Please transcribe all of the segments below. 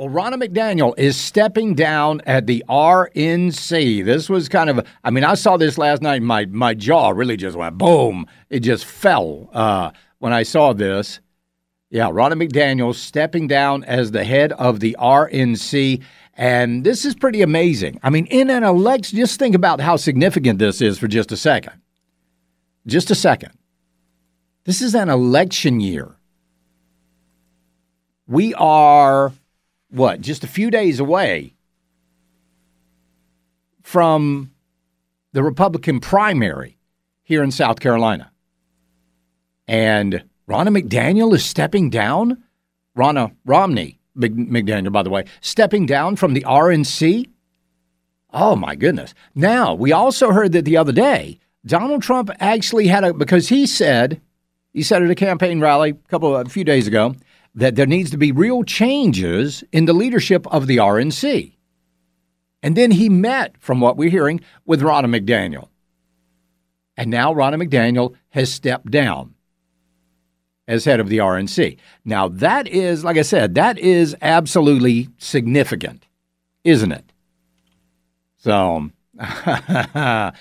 Well, Ronna McDaniel is stepping down at the RNC. This was kind of, I mean, I saw this last night. My my jaw really just went boom. It just fell uh, when I saw this. Yeah, Ronna McDaniel stepping down as the head of the RNC. And this is pretty amazing. I mean, in an election, just think about how significant this is for just a second. Just a second. This is an election year. We are what, just a few days away from the Republican primary here in South Carolina. And Ronna McDaniel is stepping down. Ronna Romney McDaniel, by the way, stepping down from the RNC. Oh, my goodness. Now, we also heard that the other day, Donald Trump actually had a, because he said, he said at a campaign rally a couple, a few days ago, that there needs to be real changes in the leadership of the RNC. And then he met, from what we're hearing, with Ronna McDaniel. And now Ronna McDaniel has stepped down as head of the RNC. Now, that is, like I said, that is absolutely significant, isn't it? So, but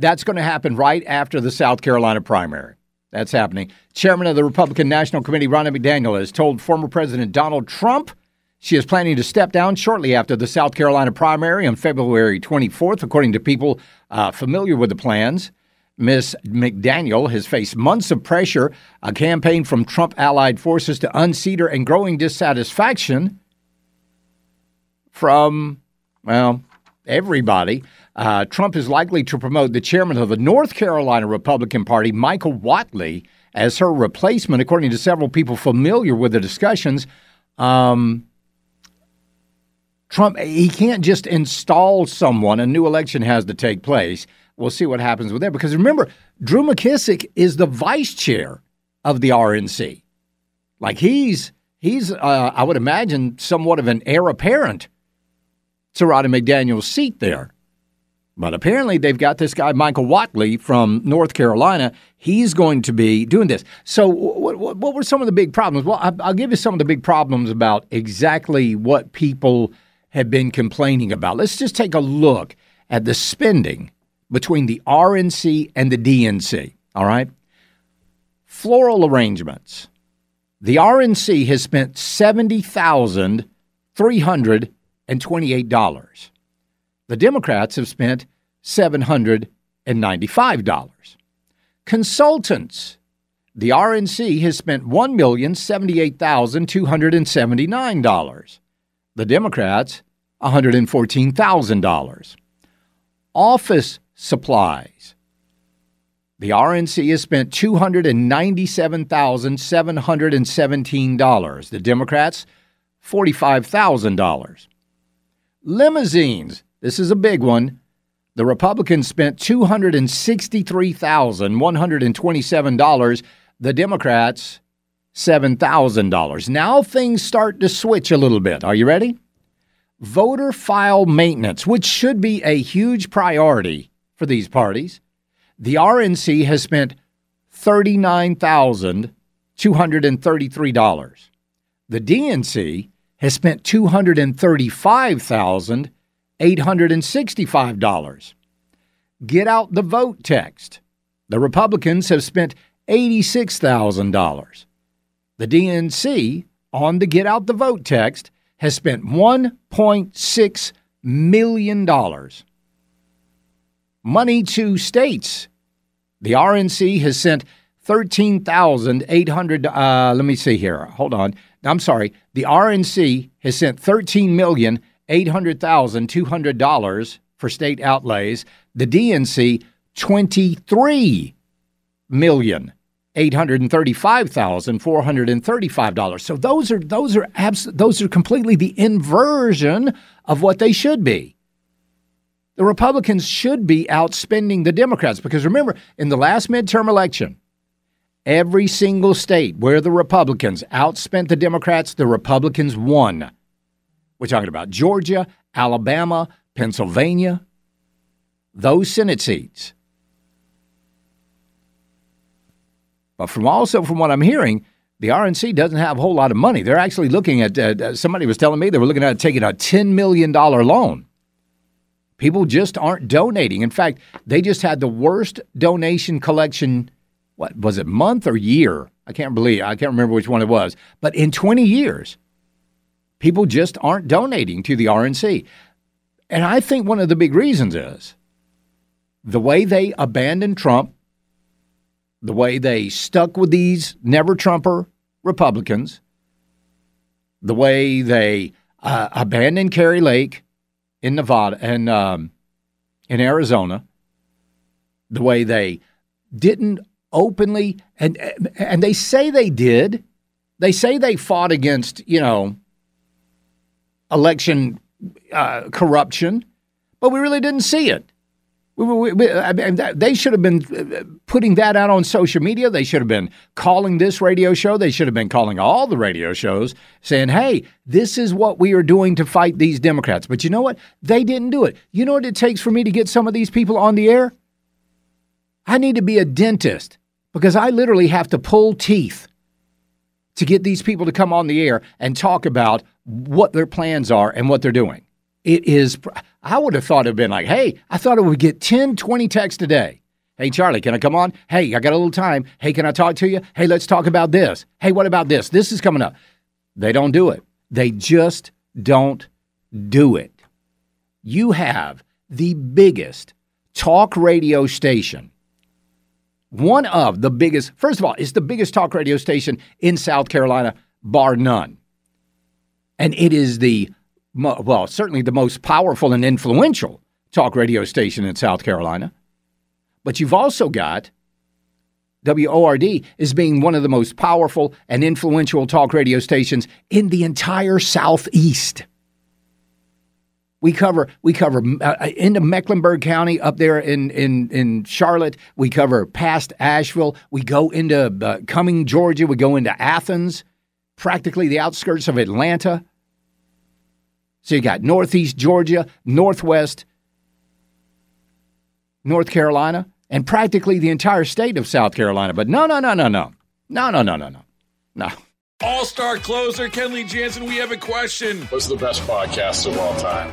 that's going to happen right after the South Carolina primary. That's happening. Chairman of the Republican National Committee, Ronna McDaniel, has told former President Donald Trump she is planning to step down shortly after the South Carolina primary on February 24th, according to people uh, familiar with the plans. Ms. McDaniel has faced months of pressure, a campaign from Trump allied forces to unseat her, and growing dissatisfaction from, well, everybody. Uh, Trump is likely to promote the chairman of the North Carolina Republican Party, Michael Whatley, as her replacement, according to several people familiar with the discussions. Um, Trump, he can't just install someone. A new election has to take place. We'll see what happens with that. Because remember, Drew McKissick is the vice chair of the RNC. Like he's he's uh, I would imagine somewhat of an heir apparent to Rodney McDaniel's seat there. But apparently, they've got this guy, Michael Whatley from North Carolina. He's going to be doing this. So, what, what, what were some of the big problems? Well, I'll give you some of the big problems about exactly what people have been complaining about. Let's just take a look at the spending between the RNC and the DNC. All right? Floral arrangements. The RNC has spent $70,328. The Democrats have spent $795. Consultants. The RNC has spent $1,078,279. The Democrats, $114,000. Office supplies. The RNC has spent $297,717. The Democrats, $45,000. Limousines. This is a big one. The Republicans spent $263,127. The Democrats, $7,000. Now things start to switch a little bit. Are you ready? Voter file maintenance, which should be a huge priority for these parties. The RNC has spent $39,233. The DNC has spent $235,865. Get out the vote text. The Republicans have spent $86,000. The DNC on the Get Out the Vote text has spent $1.6 million. Money to states. The RNC has sent 13,800 uh, let me see here. Hold on. I'm sorry. The RNC has sent $13,800,200 for state outlays. The DNC $23 million $835,435. So those are those are abs- those are completely the inversion of what they should be. The Republicans should be outspending the Democrats because remember, in the last midterm election, every single state where the Republicans outspent the Democrats, the Republicans won. We're talking about Georgia, Alabama, Pennsylvania, those Senate seats. But from also from what I'm hearing, the RNC doesn't have a whole lot of money. They're actually looking at. Uh, somebody was telling me they were looking at taking a ten million dollar loan. People just aren't donating. In fact, they just had the worst donation collection. What was it, month or year? I can't believe. I can't remember which one it was. But in 20 years, people just aren't donating to the RNC. And I think one of the big reasons is the way they abandoned Trump the way they stuck with these never Trumper Republicans, the way they uh, abandoned Kari Lake in Nevada and um, in Arizona, the way they didn't openly and and they say they did. They say they fought against you know election uh, corruption, but we really didn't see it. We, we, I mean, they should have been uh, putting that out on social media. They should have been calling this radio show. They should have been calling all the radio shows saying, hey, this is what we are doing to fight these Democrats. But you know what? They didn't do it. You know what it takes for me to get some of these people on the air? I need to be a dentist because I literally have to pull teeth to get these people to come on the air and talk about what their plans are and what they're doing. It is, I would have thought it would been like, hey, I thought it would get 10, 20 texts a day. Hey, Charlie, can I come on? Hey, I got a little time. Hey, can I talk to you? Hey, let's talk about this. Hey, what about this? This is coming up. They don't do it. They just don't do it. You have the biggest talk radio station, one of the biggest, first of all, it's the biggest talk radio station in South Carolina, bar none. And it is the well, certainly the most powerful and influential talk radio station in South Carolina. But you've also got WORD as being one of the most powerful and influential talk radio stations in the entire Southeast. We cover we cover uh, into Mecklenburg County up there in in in Charlotte. We cover past Asheville. We go into uh, Georgia. We go into Athens, practically the outskirts of Atlanta. So you got Northeast Georgia, Northwest North Carolina, and practically the entire state of South Carolina. But no, no, no, no, no. No, no, no, no, no. No. All star closer, Kenley Jansen, we have a question. What's the best podcast of all time?